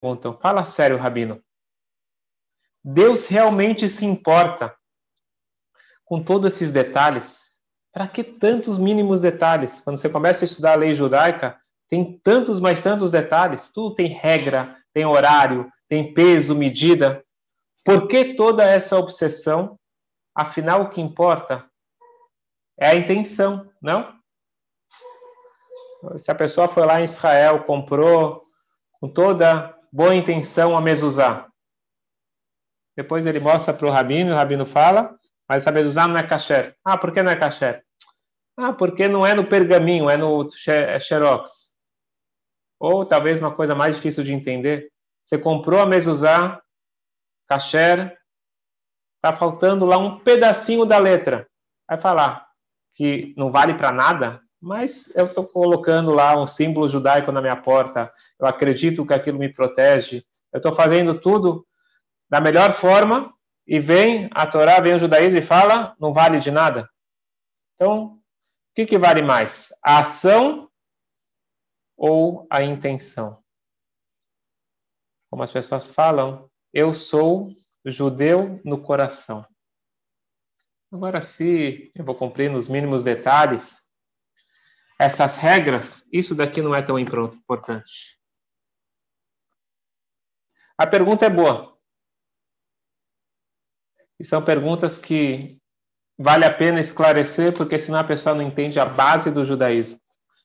perguntam: fala sério, Rabino. Deus realmente se importa com todos esses detalhes? Para que tantos mínimos detalhes? Quando você começa a estudar a lei judaica, tem tantos mais tantos detalhes. Tudo tem regra, tem horário, tem peso, medida. Por que toda essa obsessão? Afinal, o que importa é a intenção, não? Se a pessoa foi lá em Israel, comprou com toda boa intenção a mezuzá. Depois ele mostra para o rabino, o rabino fala, mas a mezuzá não é kasher. Ah, por que não é kasher? Ah, porque não é no pergaminho, é no é xerox. Ou talvez uma coisa mais difícil de entender, você comprou a mezuzá, kasher, está faltando lá um pedacinho da letra. Vai falar que não vale para nada, mas eu estou colocando lá um símbolo judaico na minha porta, eu acredito que aquilo me protege, eu estou fazendo tudo da melhor forma, e vem a Torá, vem o judaísmo e fala, não vale de nada. Então, o que, que vale mais? A ação ou a intenção? Como as pessoas falam, eu sou judeu no coração. Agora, se eu vou cumprir nos mínimos detalhes, essas regras, isso daqui não é tão importante. A pergunta é boa. E são perguntas que vale a pena esclarecer, porque senão a pessoa não entende a base do judaísmo.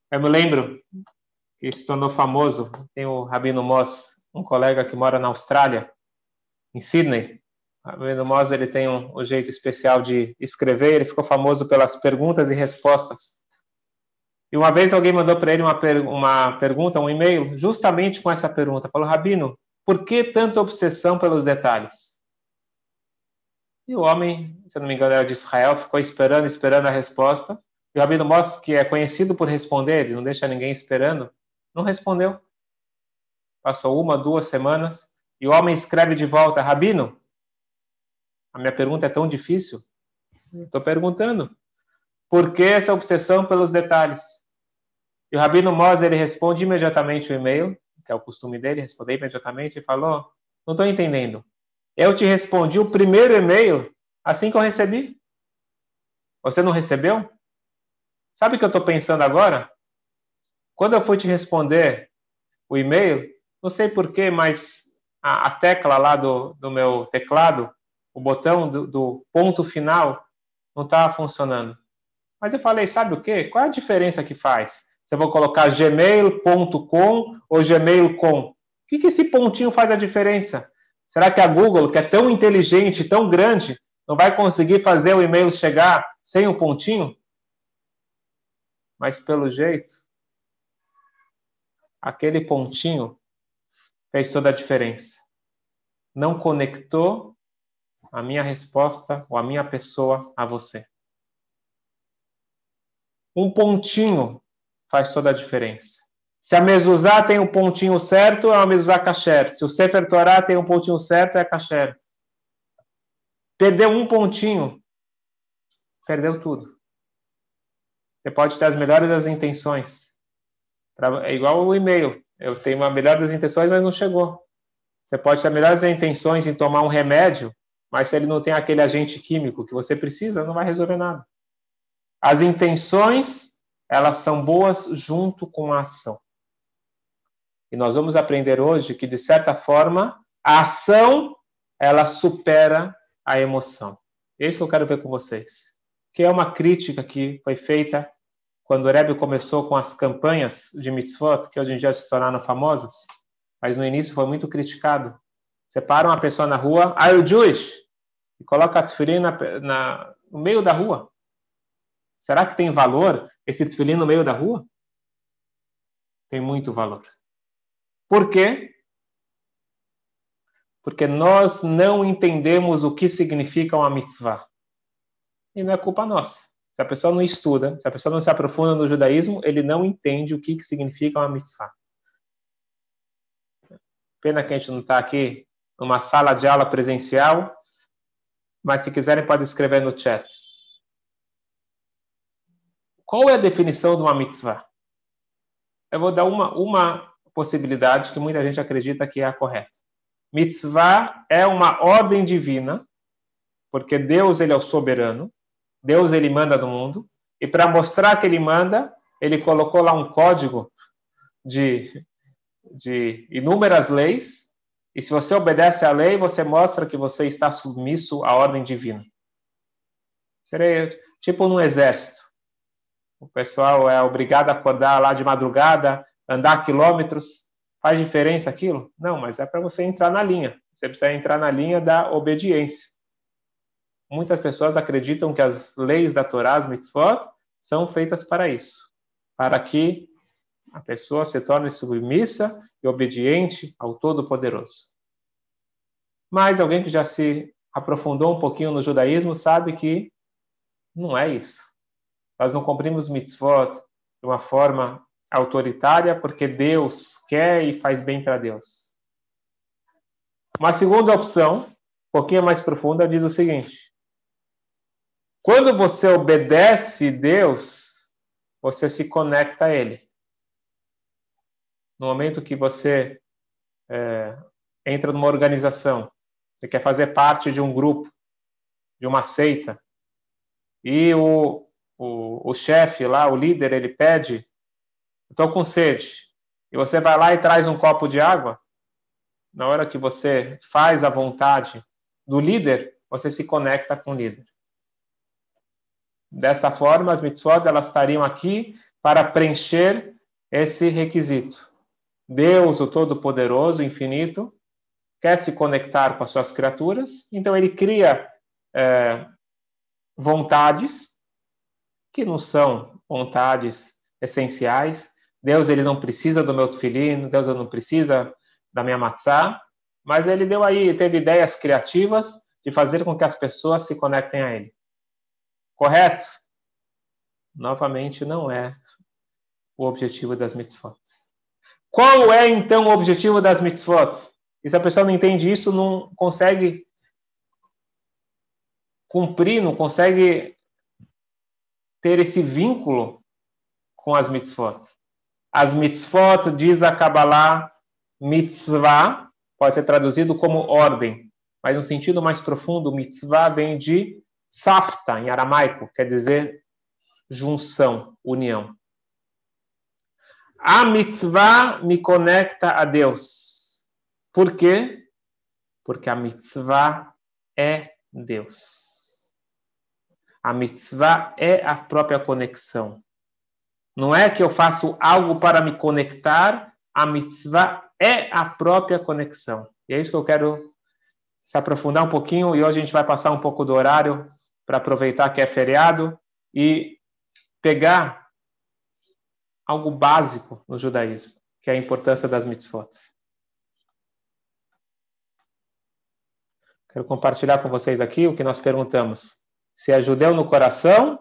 Eu me lembro que se tornou famoso, tem o Rabino Moss, um colega que mora na Austrália, em Sydney. O Rabino Moss ele tem um, um jeito especial de escrever, ele ficou famoso pelas perguntas e respostas. E uma vez alguém mandou para ele uma, per uma pergunta, um e-mail, justamente com essa pergunta. Falou, Rabino, por que tanta obsessão pelos detalhes? E o homem, se não me engano, era de Israel, ficou esperando, esperando a resposta. E o Rabino Moss, que é conhecido por responder, ele não deixa ninguém esperando, não respondeu. Passou uma, duas semanas, e o homem escreve de volta, Rabino, a minha pergunta é tão difícil. Estou perguntando. Por que essa obsessão pelos detalhes? E o Rabino Moss, ele responde imediatamente o e-mail, que é o costume dele, responder imediatamente, e falou, não estou entendendo. Eu te respondi o primeiro e-mail assim que eu recebi. Você não recebeu? Sabe o que eu estou pensando agora? Quando eu fui te responder o e-mail, não sei porquê, mas a, a, tecla lá do, do meu teclado, o botão do, do ponto final, não estava funcionando. Mas eu falei, sabe o quê? Qual é a diferença que faz? Você vai colocar gmail.com ou gmail.com? O que, que esse pontinho faz a diferença? Será que a Google, que é tão inteligente, tão grande, não vai conseguir fazer o e-mail chegar sem o pontinho? Mas pelo jeito, aquele pontinho fez toda a diferença. Não conectou a minha resposta ou a minha pessoa a você. Um pontinho faz toda a diferença. Se a mezuzá tem o pontinho certo, é uma mezuzá kasher. Se o Sefer Torah tem o pontinho certo, é kasher. Perdeu um pontinho, perdeu tudo. Você pode ter as melhores das intenções. É igual o e-mail. Eu tenho a melhor das intenções, mas não chegou. Você pode ter as melhores intenções em tomar um remédio, mas se ele não tem aquele agente químico que você precisa, não vai resolver nada. As intenções, elas são boas junto com a ação. E nós vamos aprender hoje que, de certa forma, a ação ela supera a emoção. É isso que eu quero ver com vocês. Que é uma crítica que foi feita quando o Rebbe começou com as campanhas de mitzvot, que hoje em dia se tornaram famosas, mas no início foi muito criticado. Separa uma pessoa na rua, you Jewish? E coloca a tefilim na, na, no meio da rua. Será que tem valor esse tefilim no meio da rua? Tem muito valor. Por quê? Porque nós não entendemos o que significa uma mitzvah. E não é culpa nossa. Se a pessoa não estuda, se a pessoa não se aprofunda no judaísmo, ele não entende o que significa uma mitzvah. Pena que a gente não está aqui numa sala de aula presencial, mas se quiserem pode escrever no chat. Qual é a definição de uma mitzvah? Eu vou dar uma, uma possibilidade que muita gente acredita que é a correta. Mitzvah é uma ordem divina, porque Deus ele é o soberano, Deus ele manda no mundo, e para mostrar que ele manda, ele colocou lá um código de, de inúmeras leis, e se você obedece à lei, você mostra que você está submisso à ordem divina. Seria tipo num exército. O pessoal é obrigado a acordar lá de madrugada, andar quilômetros. Faz diferença aquilo? Não, mas é para você entrar na linha. Você precisa entrar na linha da obediência. Muitas pessoas acreditam que as leis da Torá, as mitzvot, são feitas para isso. Para que a pessoa se torne submissa e obediente ao Todo-Poderoso. Mas alguém que já se aprofundou um pouquinho no judaísmo sabe que não é isso. Nós não cumprimos mitzvot de uma forma autoritária porque Deus quer e faz bem para Deus. Uma segunda opção, um pouquinho mais profunda, diz o seguinte: quando você obedece Deus, você se conecta a Ele. No momento que você é, entra numa organização, você quer fazer parte de um grupo, de uma seita, e o, o, o chefe lá, o líder, ele pede: estou com sede. E você vai lá e traz um copo de água. Na hora que você faz a vontade do líder, você se conecta com o líder. Dessa forma, as mitzvot elas estariam aqui para preencher esse requisito. Deus, o Todo-Poderoso, Infinito, quer se conectar com as suas criaturas, então ele cria é, vontades que não são vontades essenciais. Deus ele não precisa do meu filhinho, Deus não precisa da minha matzá, mas ele deu aí, teve ideias criativas de fazer com que as pessoas se conectem a ele. Correto? Novamente, não é o objetivo das mitzvot. Qual é então o objetivo das mitzvot? E se a pessoa não entende isso, não consegue cumprir, não consegue ter esse vínculo com as mitzvot. As mitzvot, diz a Kabbalah, mitzvah, pode ser traduzido como ordem, mas no sentido mais profundo, mitzvah vem de safta, em aramaico, quer dizer junção, união. A mitzvah me conecta a Deus. Por quê? Porque a mitzvah é Deus. A mitzvah é a própria conexão. Não é que eu faço algo para me conectar, a mitzvah é a própria conexão. E é isso que eu quero se aprofundar um pouquinho. E hoje a gente vai passar um pouco do horário para aproveitar que é feriado e pegar algo básico no judaísmo, que é a importância das mitzvot. Quero compartilhar com vocês aqui o que nós perguntamos se é judeu no coração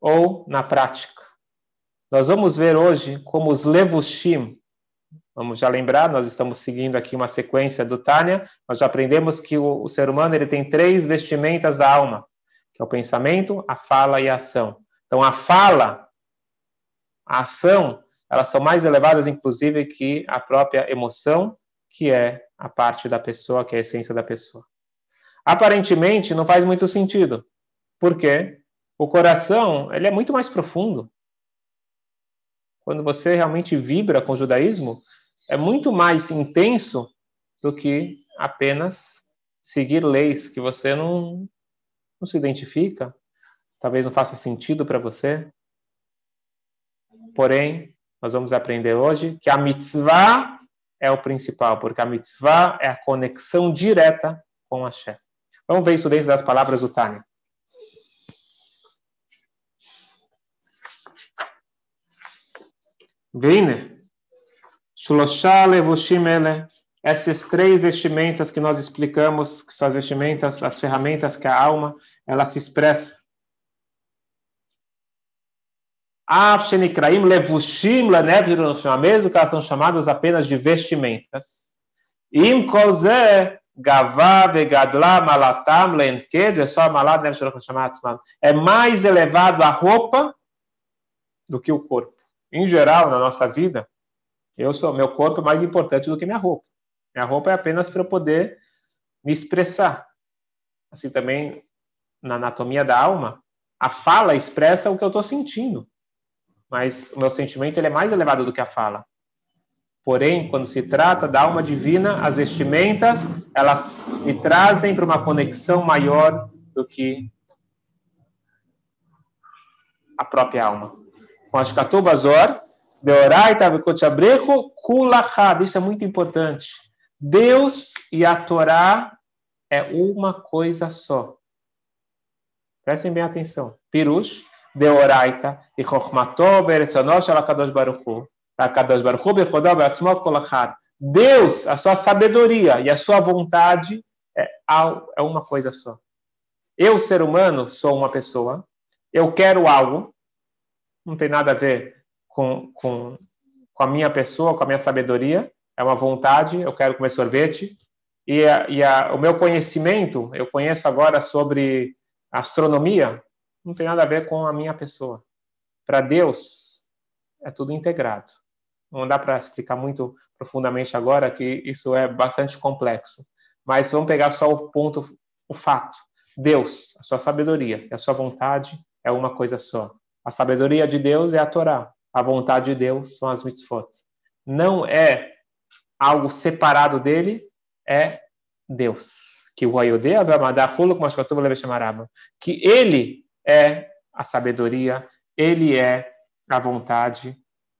ou na prática. Nós vamos ver hoje como os levushim, vamos já lembrar, nós estamos seguindo aqui uma sequência do Tânia, nós já aprendemos que o, o ser humano ele tem três vestimentas da alma, que é o pensamento, a fala e a ação. Então a fala, a ação, elas são mais elevadas inclusive que a própria emoção, que é a parte da pessoa, que é a essência da pessoa. Aparentemente não faz muito sentido, porque o coração, ele é muito mais profundo. Quando você realmente vibra com o judaísmo, é muito mais intenso do que apenas seguir leis que você não, não se identifica, talvez não faça sentido para você. Porém, nós vamos aprender hoje que a mitzvah é o principal, porque a mitzvah é a conexão direta com a Hashem. Vamos ver isso dentro das palavras do Tânia. Veine, Shlosha levushim ele, essas três vestimentas que nós explicamos, que são as vestimentas, as ferramentas que a alma, ela se expressa. Afshenikraim levushim lenev mesmo que elas são chamadas apenas de vestimentas. Im kolze gavá vegadla malatam lenked, é só malad nev É mais elevado a roupa do que o corpo em geral, na nossa vida, Eu sou meu corpo é mais importante do que minha roupa. Minha roupa é apenas para eu poder me expressar. Assim também na anatomia da alma, a fala expressa o que eu estou sentindo, mas o meu sentimento ele é mais elevado do que a fala. Porém, quando se trata da alma divina, as vestimentas elas me trazem para uma conexão maior do que a própria alma. Com a Shkatu Bazor, Beoraita Bekotchabrecho Kulachad. Isso é muito importante. Deus e a Torá é uma coisa só. Prestem bem atenção. Pirush, Deoraita e Chochmató Beretzonosh Alakadosh Baruchu. Alakadosh Baruchu Bechodó Beatzmot Kolachad. Deus, a sua sabedoria e a sua vontade é, é uma coisa só. Eu, ser humano, sou uma pessoa. Eu quero algo. Não tem nada a ver com, com, com a minha pessoa, com a minha sabedoria. É uma vontade. Eu quero comer sorvete. E, a, e a, o meu conhecimento, eu conheço agora sobre astronomia, não tem nada a ver com a minha pessoa. Para Deus, é tudo integrado. Não dá para explicar muito profundamente agora, que isso é bastante complexo. Mas vamos pegar só o ponto, o fato. Deus, a sua sabedoria a sua vontade é uma coisa só. A sabedoria de Deus é a Torá. A vontade de Deus são as mitzvot. Não é algo separado dele, é Deus. Que o Ayodea que ele é a sabedoria, ele é a vontade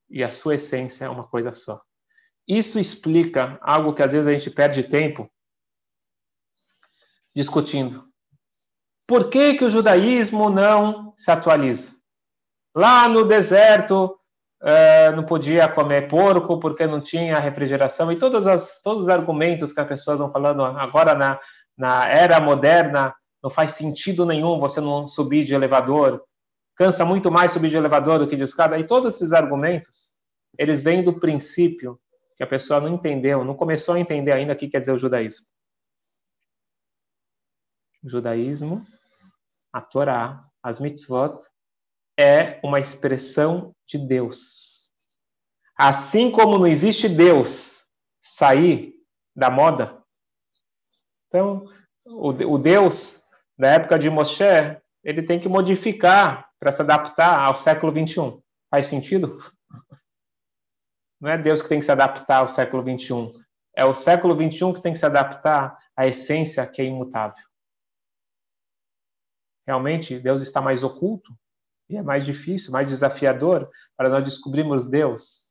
e a sua essência é uma coisa só. Isso explica algo que às vezes a gente perde tempo discutindo. Por que, que o judaísmo não se atualiza? Lá no deserto, uh, não podia comer porco porque não tinha refrigeração. E todas as, todos os argumentos que as pessoas vão falando agora na, na era moderna não faz sentido nenhum você não subir de elevador, cansa muito mais subir de elevador do que de escada, e todos esses argumentos, eles vêm do princípio que a pessoa não entendeu, não começou a entender ainda o que quer dizer o judaísmo. O judaísmo, a Torá, as mitzvot, é uma expressão de Deus. Assim como não existe Deus sair da moda, então o, Deus da época de Moshe, ele tem que modificar para se adaptar ao século 21. Faz sentido? Não é Deus que tem que se adaptar ao século 21. É o século 21 que tem que se adaptar à essência que é imutável. Realmente, Deus está mais oculto e é mais difícil, mais desafiador para nós descobrirmos Deus.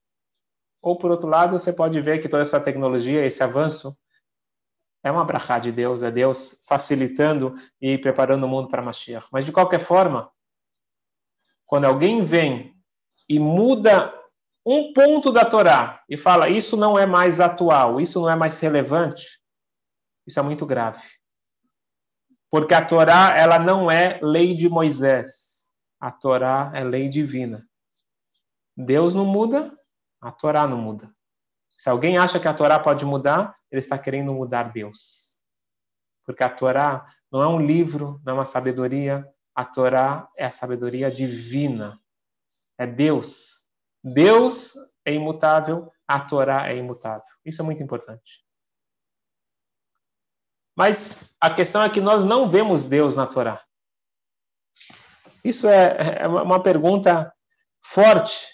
Ou, por outro lado, você pode ver que toda essa tecnologia, esse avanço, é uma brachá de Deus, é Deus facilitando e preparando o mundo para Mashiach. Mas, de qualquer forma, quando alguém vem e muda um ponto da Torá e fala isso não é mais atual, isso não é mais relevante, isso é muito grave. Porque a Torá, ela não é lei de Moisés a Torá é lei divina. Deus não muda, a Torá não muda. Se alguém acha que a Torá pode mudar, ele está querendo mudar Deus. Porque a Torá não é um livro, não é uma sabedoria. A Torá é a sabedoria divina. É Deus. Deus é imutável, a Torá é imutável. Isso é muito importante. Mas a questão é que nós não vemos Deus na Torá. Isso é, é uma pergunta forte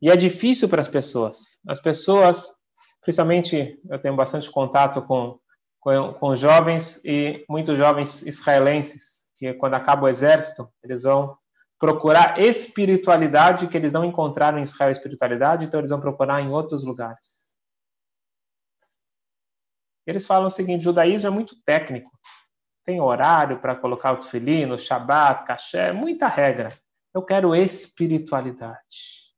e é difícil para as pessoas. As pessoas, principalmente, eu tenho bastante contato com, com, com jovens e muitos jovens israelenses, que quando acaba o exército, eles vão procurar espiritualidade que eles não encontraram em Israel espiritualidade, então eles vão procurar em outros lugares. Eles falam o seguinte: judaísmo é muito técnico tem horário para colocar o tefilino, shabat, caché, muita regra. Eu quero espiritualidade.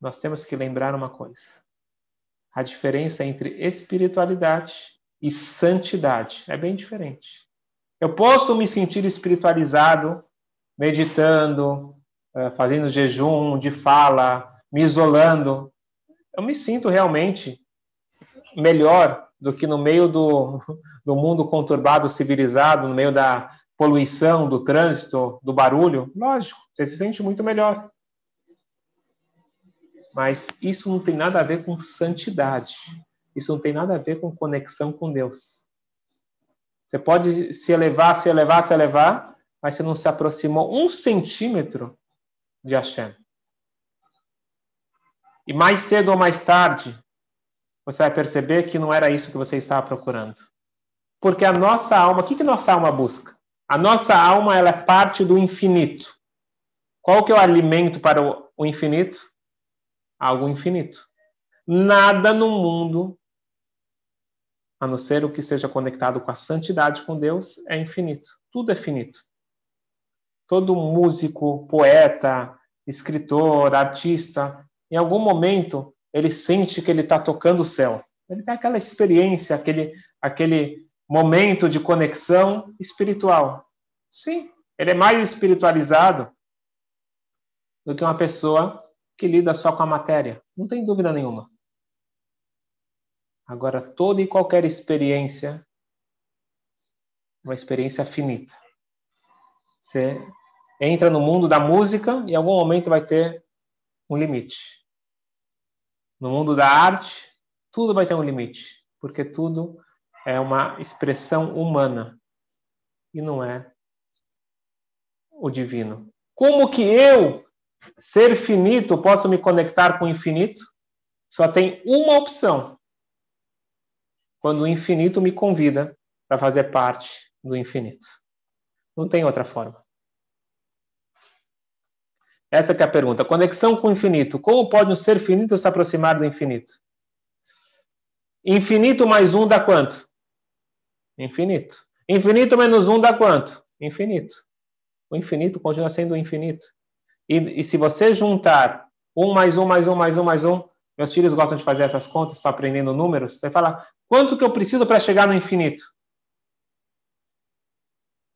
Nós temos que lembrar uma coisa. A diferença entre espiritualidade e santidade é bem diferente. Eu posso me sentir espiritualizado meditando, eh, fazendo jejum de fala, me isolando. Eu me sinto realmente melhor do que no meio do, do mundo conturbado, civilizado, no meio da poluição, do trânsito, do barulho, lógico, você se sente muito melhor. Mas isso não tem nada a ver com santidade. Isso não tem nada a ver com conexão com Deus. Você pode se elevar, se elevar, se elevar, mas você não se aproximou um centímetro de Hashem. E mais cedo ou mais tarde, você vai perceber que não era isso que você estava procurando. Porque a nossa alma, o que, que nossa alma busca? A nossa alma ela é parte do infinito. Qual que é o alimento para o infinito? Algo infinito. Nada no mundo, a não ser o que esteja conectado com a santidade com Deus, é infinito. Tudo é finito. Todo músico, poeta, escritor, artista, em algum momento ele sente que ele está tocando o céu. Ele tem aquela experiência, aquele, aquele momento de conexão espiritual. Sim, ele é mais espiritualizado do que uma pessoa que lida só com a matéria. Não tem dúvida nenhuma. Agora, toda e qualquer experiência, uma experiência finita. Você entra no mundo da música e em algum momento vai ter um limite. No mundo da arte, tudo vai ter um limite, porque tudo é uma expressão humana e não é o divino. Como que eu, ser finito, posso me conectar com o infinito? Só tem uma opção. Quando o infinito me convida para fazer parte do infinito. Não tem outra forma. Essa é a pergunta. Conexão com o infinito. Como pode um ser finito se aproximar do infinito? Infinito mais um dá quanto? Infinito. Infinito menos um dá quanto? Infinito. O infinito continua sendo o infinito. E, e se você juntar um mais um mais um mais um mais um, meus filhos gostam de fazer essas contas, estão aprendendo números, você vai falar, quanto que eu preciso para chegar no infinito?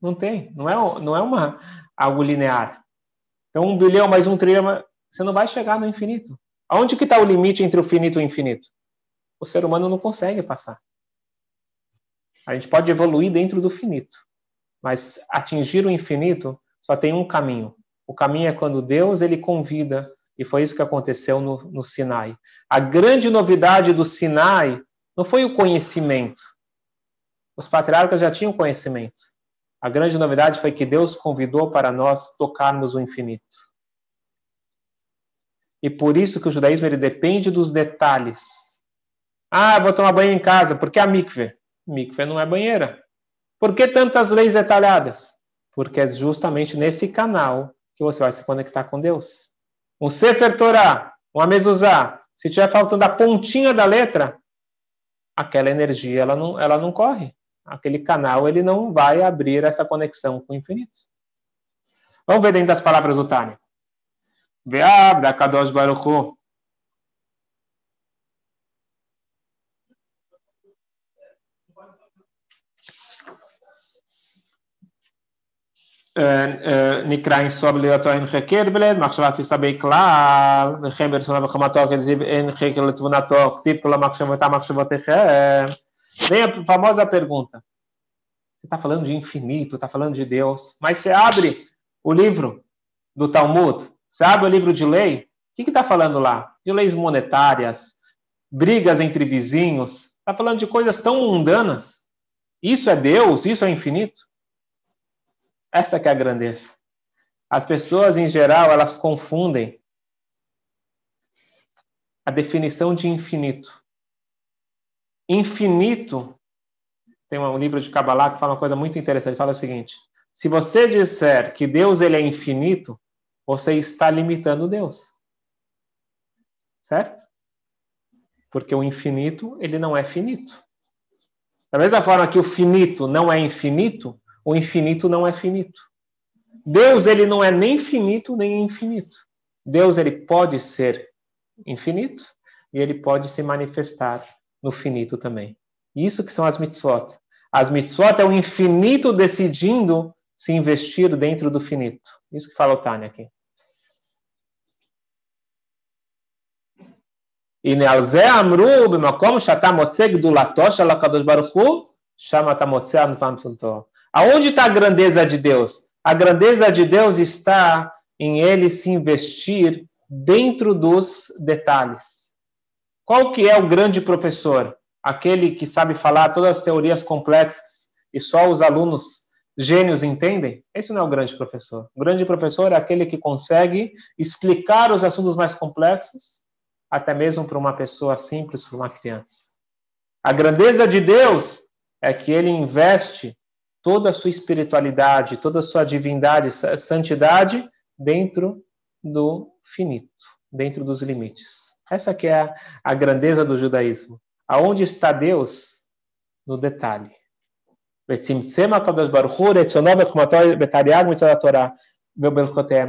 Não tem, não é, não é uma, algo linear. Então, um bilhão mais um trilhão, você não vai chegar no infinito. Aonde que está o limite entre o finito e o infinito? O ser humano não consegue passar. A gente pode evoluir dentro do finito, mas atingir o infinito só tem um caminho. O caminho é quando Deus ele convida, e foi isso que aconteceu no, no Sinai. A grande novidade do Sinai não foi o conhecimento. Os patriarcas já tinham conhecimento. A grande novidade foi que Deus convidou para nós tocarmos o infinito. E por isso que o judaísmo ele depende dos detalhes. Ah, vou tomar banho em casa. Por que a mikve? Mikve não é banheira. Por que tantas leis detalhadas? Porque é justamente nesse canal que você vai se conectar com Deus. Um Sefer Torah, uma mezuzá, se estiver faltando a pontinha da letra, aquela energia ela não, ela não corre aquele canal ele não vai abrir essa conexão com o infinito. Vamos ver dentro das palavras do Tânia. Ve'abda kadosh baruch hu. נקרא אינסוף להיותו אין חקר בלד, מחשבה תפיסה בכלל, וכן ברצונה וחמתו, כדזיב אין חקר לתבונתו, כתיב כל המחשבותה מחשבותיכם. Vem a famosa pergunta. Você está falando de infinito, está falando de Deus, mas você abre o livro do Talmud, você abre o livro de lei, o que está falando lá? De leis monetárias, brigas entre vizinhos, está falando de coisas tão mundanas. Isso é Deus? Isso é infinito? Essa que é a grandeza. As pessoas, em geral, elas confundem a definição de infinito infinito. Tem um livro de Kabbalah que fala uma coisa muito interessante. Fala o seguinte: se você disser que Deus ele é infinito, você está limitando Deus. Certo? Porque o infinito, ele não é finito. Da mesma forma que o finito não é infinito, o infinito não é finito. Deus, ele não é nem finito nem infinito. Deus, ele pode ser infinito e ele pode se manifestar no finito também. Isso que são as mitzvot. As mitzvot é o infinito decidindo se investir dentro do finito. Isso que fala o Tânia aqui. E Nealze Amru, b'makom shata motze gdulato shel HaKadosh Baruch Hu, shama ta motze Aonde está a grandeza de Deus? A grandeza de Deus está em ele se investir dentro dos detalhes. Qual que é o grande professor? Aquele que sabe falar todas as teorias complexas e só os alunos gênios entendem? Esse não é o grande professor. O grande professor é aquele que consegue explicar os assuntos mais complexos, até mesmo para uma pessoa simples, para uma criança. A grandeza de Deus é que ele investe toda a sua espiritualidade, toda a sua divindade, santidade dentro do finito, dentro dos limites. Essa que é a, a grandeza do judaísmo. Aonde está Deus? No detalhe.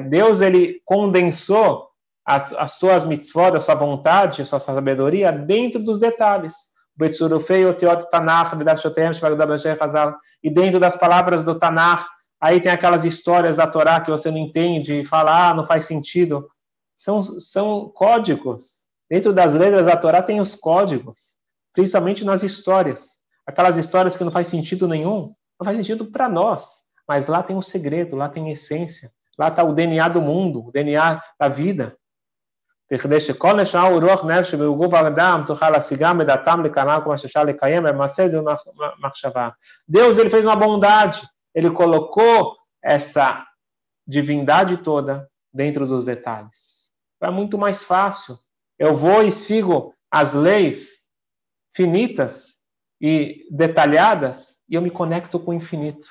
Deus ele condensou as, as tuas mitzvot, a sua vontade, a sua sabedoria dentro dos detalhes. E dentro das palavras do Tanakh, aí tem aquelas histórias da Torá que você não entende e fala, ah, não faz sentido. São, são códigos. Dentro das letras da Torá tem os códigos, principalmente nas histórias. Aquelas histórias que não faz sentido nenhum, não faz sentido para nós, mas lá tem um segredo, lá tem essência, lá está o DNA do mundo, o DNA da vida. Deus ele fez uma bondade, ele colocou essa divindade toda dentro dos detalhes. É muito mais fácil eu vou e sigo as leis finitas e detalhadas e eu me conecto com o infinito.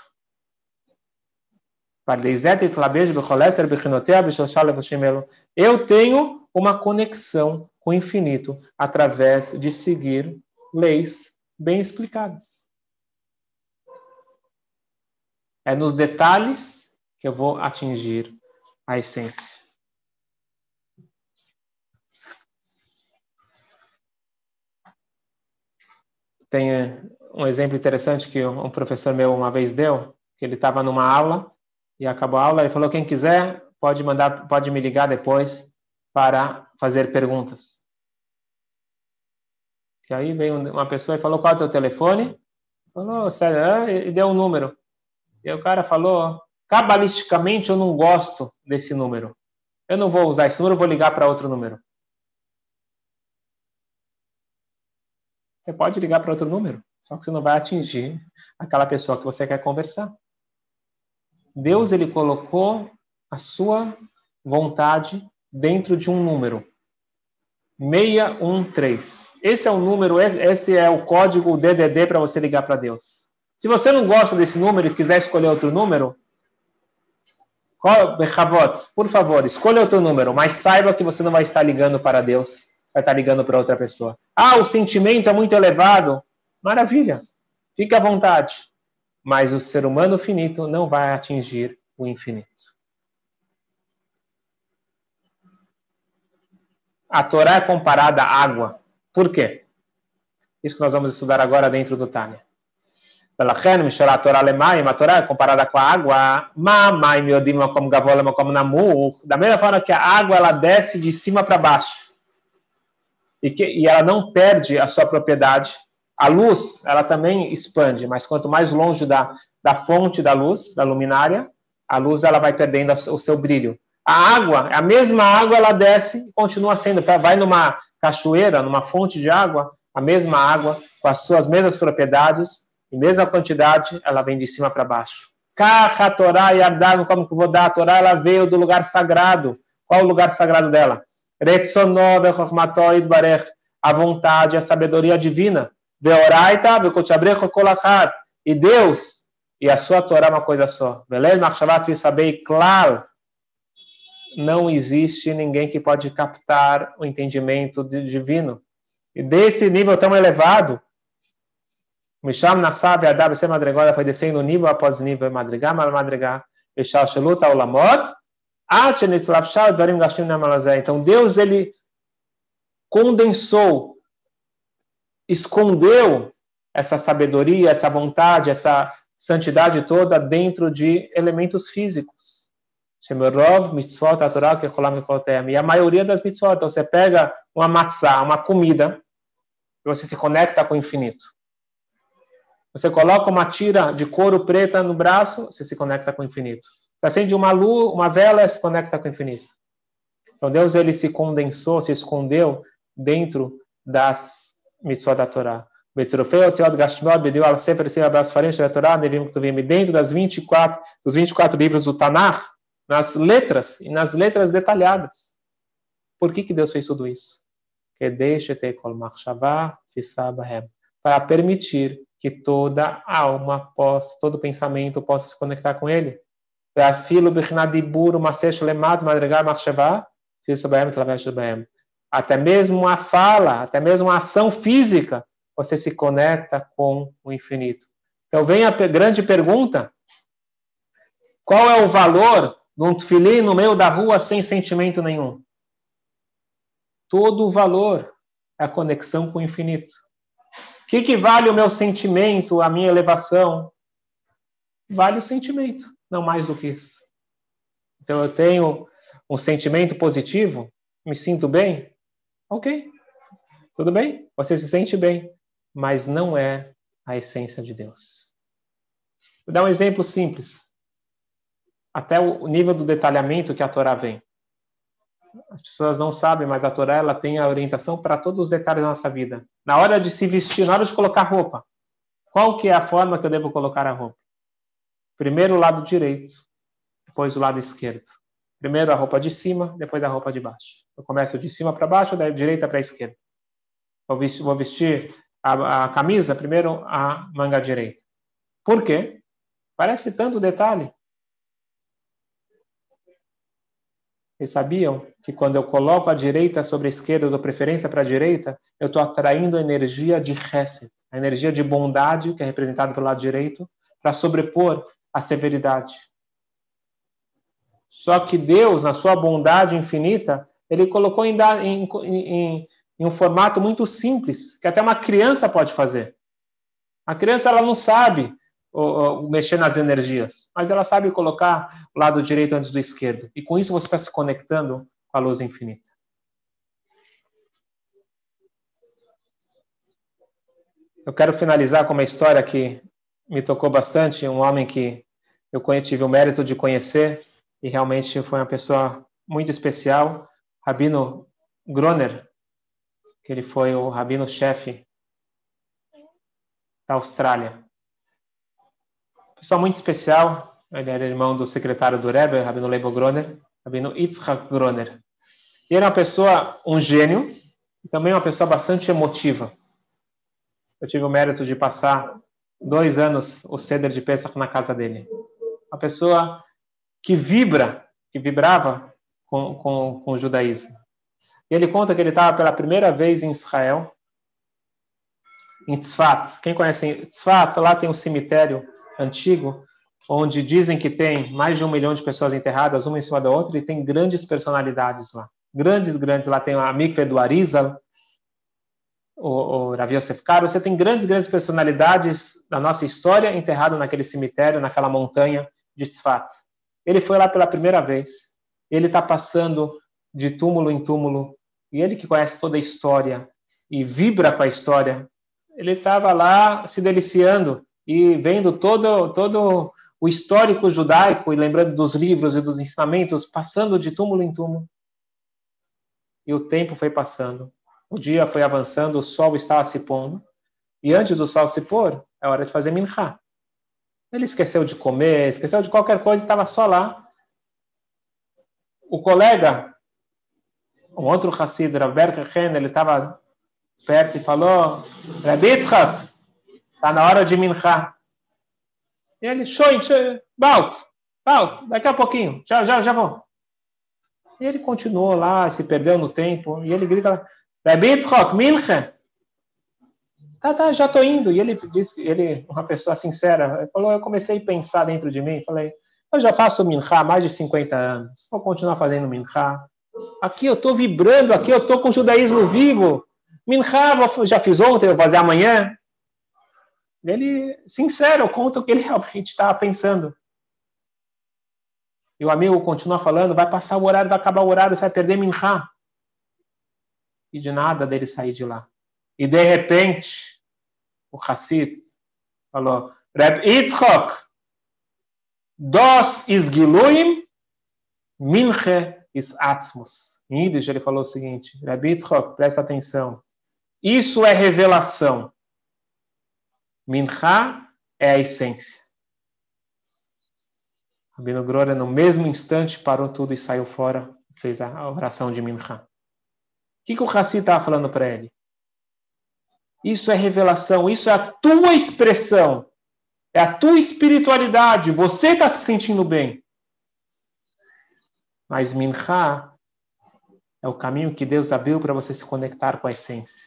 Eu tenho uma conexão com o infinito através de seguir leis bem explicadas. É nos detalhes que eu vou atingir a essência. Tem eh, um exemplo interessante que um professor meu uma vez deu, que ele estava numa aula e acabou a aula, ele falou quem quiser pode mandar, pode me ligar depois para fazer perguntas. E aí veio uma pessoa e falou qual é o teu telefone? Falou, sério, e deu um número. E o cara falou, cabalisticamente eu não gosto desse número. Eu não vou usar esse número, vou ligar para outro número. Você pode ligar para outro número, só que você não vai atingir aquela pessoa que você quer conversar. Deus ele colocou a sua vontade dentro de um número. 613. Esse é o número, esse é o código DDD para você ligar para Deus. Se você não gosta desse número e quiser escolher outro número, por favor, escolha outro número, mas saiba que você não vai estar ligando para Deus, vai estar ligando para outra pessoa. Ah, o sentimento é muito elevado. Maravilha, fique à vontade. Mas o ser humano finito não vai atingir o infinito. a Torá é comparada à água. Por quê? Isso que nós vamos estudar agora dentro do Tânia. a Torá é comparada com a água. Da mesma forma que a água ela desce de cima para baixo e, que, e ela não perde a sua propriedade. A luz ela também expande, mas quanto mais longe da, da fonte da luz, da luminária, a luz ela vai perdendo o seu brilho a água, a mesma água, ela desce e continua sendo. Vai numa cachoeira, numa fonte de água, a mesma água, com as suas mesmas propriedades, e mesma quantidade, ela vem de cima para baixo. a Torá e Ardano, como que vou dar? A Torá, ela veio do lugar sagrado. Qual o lugar sagrado dela? A vontade, a sabedoria divina. E Deus, e a sua Torá é uma coisa só. Não existe ninguém que pode captar o entendimento divino. E desse nível tão elevado, Misham Nassab Adab Se Madrigal foi descendo nível após nível, madrigal, mal madrigal, Mishal Shelut Aulamot, então Deus ele condensou, escondeu essa sabedoria, essa vontade, essa santidade toda dentro de elementos físicos. Que E a maioria das mitzvot, então você pega uma matzah, uma comida, e você se conecta com o infinito. Você coloca uma tira de couro preta no braço, você se conecta com o infinito. Você acende uma luz, uma vela, se conecta com o infinito. Então Deus ele se condensou, se escondeu dentro das mitzvot da Torá. Dentro das 24, dos 24 livros do Tanakh, nas letras e nas letras detalhadas. Por que, que Deus fez tudo isso? Para permitir que toda alma possa, todo pensamento possa se conectar com Ele. Até mesmo a fala, até mesmo a ação física, você se conecta com o infinito. Então vem a grande pergunta: qual é o valor de um tefilim no meio da rua sem sentimento nenhum? Todo o valor é a conexão com o infinito. O que, que vale o meu sentimento, a minha elevação? Vale o sentimento, não mais do que isso. Então eu tenho um sentimento positivo, me sinto bem, ok, tudo bem, você se sente bem, mas não é a essência de Deus. Vou dar um exemplo simples, até o nível do detalhamento que a Torá vem. As pessoas não sabem, mas a Torá ela tem a orientação para todos os detalhes da nossa vida. Na hora de se vestir, na hora de colocar roupa, qual que é a forma que eu devo colocar a roupa? Primeiro o lado direito, depois o lado esquerdo. Primeiro a roupa de cima, depois a roupa de baixo. Eu começo de cima para baixo, da direita para a esquerda. Vou vestir, a, a, camisa, primeiro a manga direita. Por quê? Parece tanto detalhe. Vocês sabiam que quando eu coloco a direita sobre a esquerda, eu dou preferência para a direita, eu estou atraindo a energia de Hesed, a energia de bondade, que é representada pelo lado direito, para sobrepor a severidade. Só que Deus, na sua bondade infinita, ele colocou em, em, em, em, um formato muito simples, que até uma criança pode fazer. A criança ela não sabe mexer nas energias, mas ela sabe colocar o lado direito antes do esquerdo. E com isso você está se conectando com a luz infinita. Eu quero finalizar com uma história que me tocou bastante, um homem que eu tive o mérito de conhecer e realmente foi uma pessoa muito especial, Rabino Groner, que ele foi o rabino-chefe da Austrália. Pessoa muito especial, ele era irmão do secretário do Rebbe, Rabino Leibo Groner, Rabino Yitzhak Groner. E era uma pessoa, um gênio, e também uma pessoa bastante emotiva. Eu tive o mérito de passar dois anos o ceder de Pesach na casa dele. Uma pessoa que vibra, que vibrava com, com, com o judaísmo. E ele conta que ele estava pela primeira vez em Israel, em Tzfat. Quem conhece Tzfat? Lá tem um cemitério antigo, onde dizem que tem mais de um milhão de pessoas enterradas, uma em cima da outra, e tem grandes personalidades lá. Grandes, grandes. Lá tem a Mikve do Arizal, o, o Rav Yosef Karo. Você tem grandes, grandes personalidades da nossa história enterradas naquele cemitério, naquela montanha de Tzfat. Ele foi lá pela primeira vez. Ele está passando de túmulo em túmulo. E ele que conhece toda a história e vibra com a história, ele estava lá se deliciando e vendo todo, todo o histórico judaico e lembrando dos livros e dos ensinamentos, passando de túmulo em túmulo. E o tempo foi passando. O dia foi avançando, o sol estava se pondo. E antes do sol se pôr, é hora de fazer minchá. Ele esqueceu de comer, esqueceu de qualquer coisa estava só lá. O colega, um outro Hassid, Raber Chen, ele estava perto e falou: Rabi está na hora de minchá. E ele, shoin, balt, balt, daqui a pouquinho, já, já, já vou. E ele continuou lá, se perdeu no tempo, e ele grita: Rabi mincha. Tá, tá, já tô indo. E ele disse, ele, uma pessoa sincera, falou, eu comecei a pensar dentro de mim, falei, eu já faço minha há mais de 50 anos, vou continuar fazendo minha. Aqui eu tô vibrando, aqui eu tô com o judaísmo vivo. Minha, já fiz ontem, vou fazer amanhã. Ele, sincero, conta o que ele realmente estava pensando. E o amigo continua falando, vai passar o horário, vai acabar o horário, você vai perder minha. E de nada dele sair de lá. E de repente, o Hassid falou: Reb Yitzchok, dos is Giluim, Minche is Atzmus. Em Yiddish ele falou o seguinte, Rabbi Yitzchok, presta atenção. Isso é revelação. Mincha é a essência. Rabino Grora, no mesmo instante, parou tudo e saiu fora, fez a oração de Mincha. O que, que o Hassi estava falando para ele? Isso é revelação, isso é a tua expressão, é a tua espiritualidade, você está se sentindo bem. Mas Mincha é o caminho que Deus abriu para você se conectar com a essência.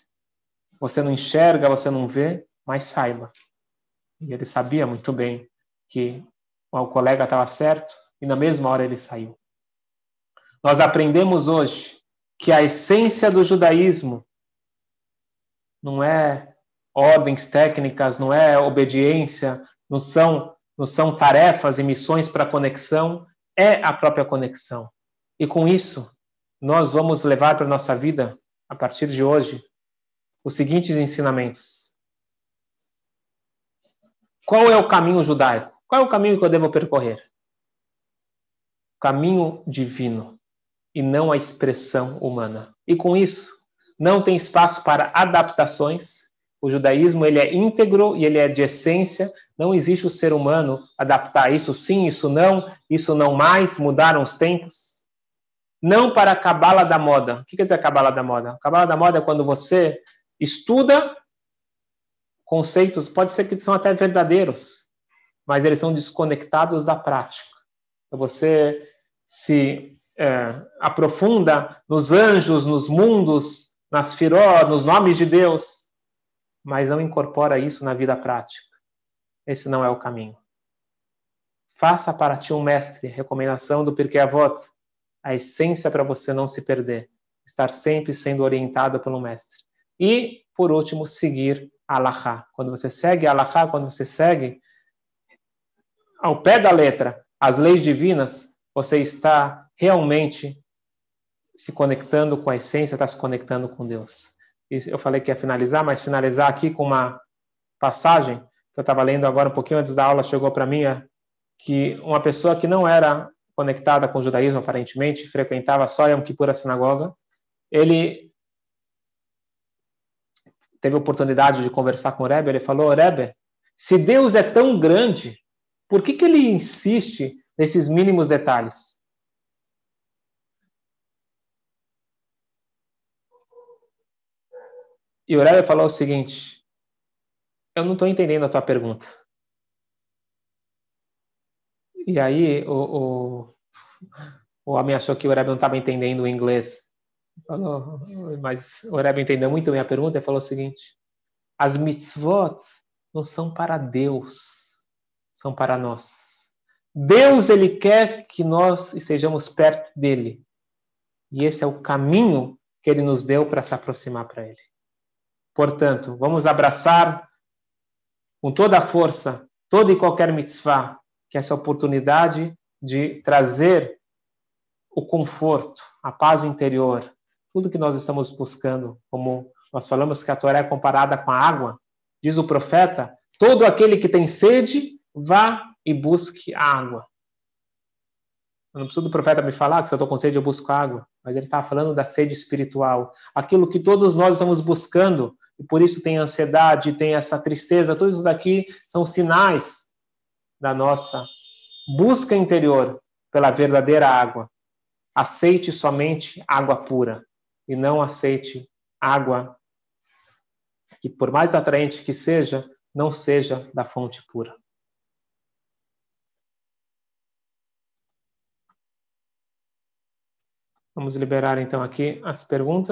Você não enxerga, você não vê, mas saiba. E ele sabia muito bem que o colega estava certo e na mesma hora ele saiu. Nós aprendemos hoje que a essência do judaísmo não é ordens técnicas, não é obediência, não são, não são tarefas e missões para conexão, é a própria conexão. E com isso, nós vamos levar para a nossa vida, a partir de hoje, os seguintes ensinamentos. Qual é o caminho judaico? Qual é o caminho que eu devo percorrer? Caminho divino e não a expressão humana. E com isso, não tem espaço para adaptações. O judaísmo ele é íntegro e ele é de essência. Não existe o ser humano adaptar isso sim, isso não, isso não mais, mudaram os tempos. Não para a cabala da moda. O que quer dizer a cabala da moda? A cabala da moda é quando você estuda conceitos, pode ser que são até verdadeiros, mas eles são desconectados da prática. Então você se é, aprofunda nos anjos, nos mundos, nas firó, nos nomes de Deus, mas não incorpora isso na vida prática. Esse não é o caminho. Faça para ti um mestre, recomendação do Pirkei Avot, a essência para você não se perder, estar sempre sendo orientado pelo mestre. E, por último, seguir Allahá. Quando você segue Allahá, quando você segue ao pé da letra as leis divinas, você está realmente se conectando com a essência, está se conectando com Deus. Eu falei que ia finalizar, mas finalizar aqui com uma passagem que eu estava lendo agora um pouquinho antes da aula, chegou para mim, é que uma pessoa que não era conectada com o judaísmo, aparentemente, frequentava só Yom Kippur a sinagoga, ele teve oportunidade de conversar com o Rebbe, ele falou, Rebbe, se Deus é tão grande, por que, que ele insiste nesses mínimos detalhes? E o Rebbe falou o seguinte: Eu não estou entendendo a tua pergunta. E aí o, o, o homem achou que o Rebbe não estava entendendo o inglês. Falou, mas o Rebbe entendeu muito bem a pergunta e falou o seguinte: As mitzvot não são para Deus são para nós. Deus ele quer que nós estejamos perto dele. E esse é o caminho que ele nos deu para se aproximar para ele. Portanto, vamos abraçar com toda a força toda e qualquer mitzvah, que é essa oportunidade de trazer o conforto, a paz interior, tudo que nós estamos buscando, como nós falamos que a Torá é comparada com a água, diz o profeta, todo aquele que tem sede, vá e busque água. Eu não preciso do profeta me falar que se eu estou com sede eu busco água, mas ele está falando da sede espiritual, aquilo que todos nós estamos buscando, e por isso tem ansiedade, tem essa tristeza, tudo isso daqui são sinais da nossa busca interior pela verdadeira água. Aceite somente água pura e não aceite água que, por mais atraente que seja, não seja da fonte pura. Vamos liberar então aqui as perguntas.